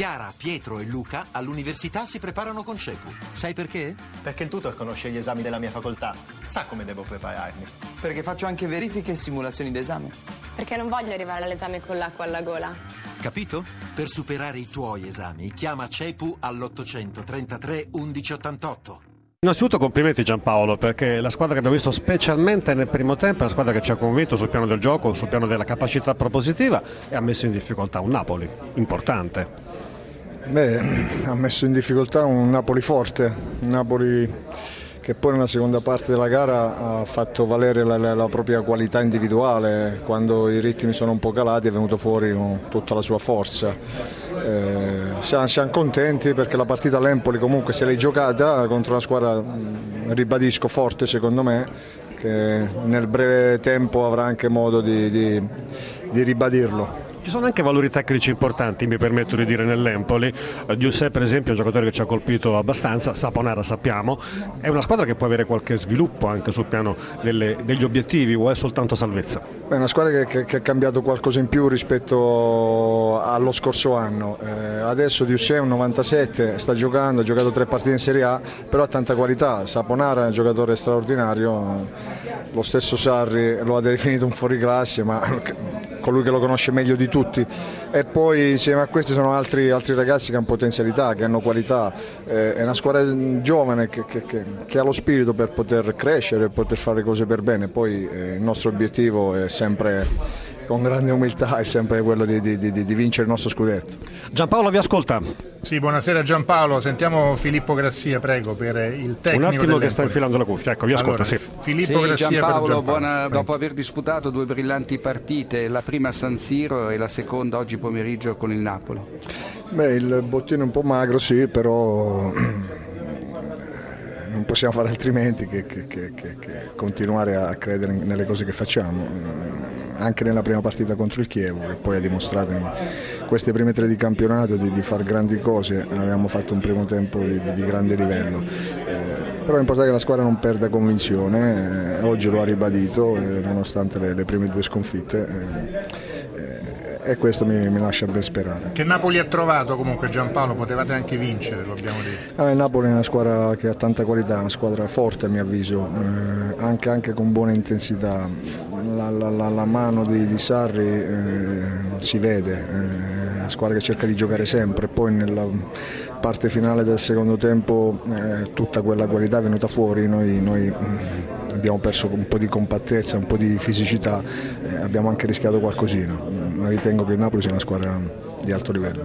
Chiara, Pietro e Luca all'università si preparano con CEPU. Sai perché? Perché il tutor conosce gli esami della mia facoltà, sa come devo prepararmi. Perché faccio anche verifiche e simulazioni d'esame. Perché non voglio arrivare all'esame con l'acqua alla gola. Capito? Per superare i tuoi esami, chiama CEPU all'833 1188. Innanzitutto complimenti Giampaolo perché la squadra che abbiamo visto specialmente nel primo tempo è una squadra che ci ha convinto sul piano del gioco, sul piano della capacità propositiva e ha messo in difficoltà un Napoli importante. Beh, ha messo in difficoltà un Napoli forte, un Napoli che poi nella seconda parte della gara ha fatto valere la, la, la, propria qualità individuale, quando i ritmi sono un po' calati è venuto fuori con tutta la sua forza. Eh, siamo, siamo, contenti perché la partita all'Empoli comunque se l'hai giocata contro una squadra, ribadisco, forte secondo me, che nel breve tempo avrà anche modo di, di, di ribadirlo. Ci sono anche valori tecnici importanti, mi permetto di dire, nell'Empoli. Uh, Giuseppe, per esempio, è un giocatore che ci ha colpito abbastanza, Saponara sappiamo, è una squadra che può avere qualche sviluppo anche sul piano delle, degli obiettivi o è soltanto salvezza? È una squadra che, che, ha cambiato qualcosa in più rispetto allo scorso anno. Eh, adesso Diussè è un 97, sta giocando, ha giocato tre partite in Serie A, però ha tanta qualità. Saponara è un giocatore straordinario, lo stesso Sarri lo ha definito un fuoriclasse, ma colui che lo conosce meglio di tutti. E poi insieme a questi sono altri, altri ragazzi che hanno potenzialità, che hanno qualità, eh, è una squadra giovane che, che, che, che, ha lo spirito per poter crescere, per poter fare cose per bene, poi eh, il nostro obiettivo è sempre con grande umiltà è sempre quello di, di, di, di, vincere il nostro scudetto. Giampaolo vi ascolta. Sì, buonasera Giampaolo, sentiamo Filippo Grazia, prego, per il tecnico. Un attimo che sta infilando la cuffia, ecco, vi ascolta, allora, sì. Filippo sì, Giampaolo, Giampaolo. Buona, dopo aver disputato due brillanti partite, la prima a San Siro e la seconda oggi pomeriggio con il Napoli. Beh, il bottino è un po' magro, sì, però non possiamo fare altrimenti che, che, che, che, continuare a credere nelle cose che facciamo, anche nella prima partita contro il Chievo, che poi ha dimostrato in queste prime tre di campionato di, di fare grandi cose, abbiamo fatto un primo tempo di, di grande livello. Eh, però è importante che la squadra non perda convinzione, eh, oggi lo ha ribadito eh, nonostante le, le, prime due sconfitte e questo mi, mi, lascia ben sperare. Che Napoli ha trovato comunque Giampaolo, potevate anche vincere, lo abbiamo detto. Il Napoli è una squadra che ha tanta qualità, una squadra forte a mio avviso, eh, anche, anche, con buona intensità. La, la, la, la mano di, di Sarri eh, si vede, eh, una squadra che cerca di giocare sempre, poi nella parte finale del secondo tempo eh, tutta quella qualità è venuta fuori, noi, noi abbiamo perso un po' di compattezza, un po' di fisicità, eh, abbiamo anche rischiato qualcosina. Ma ritengo che il Napoli sia una squadra di alto livello.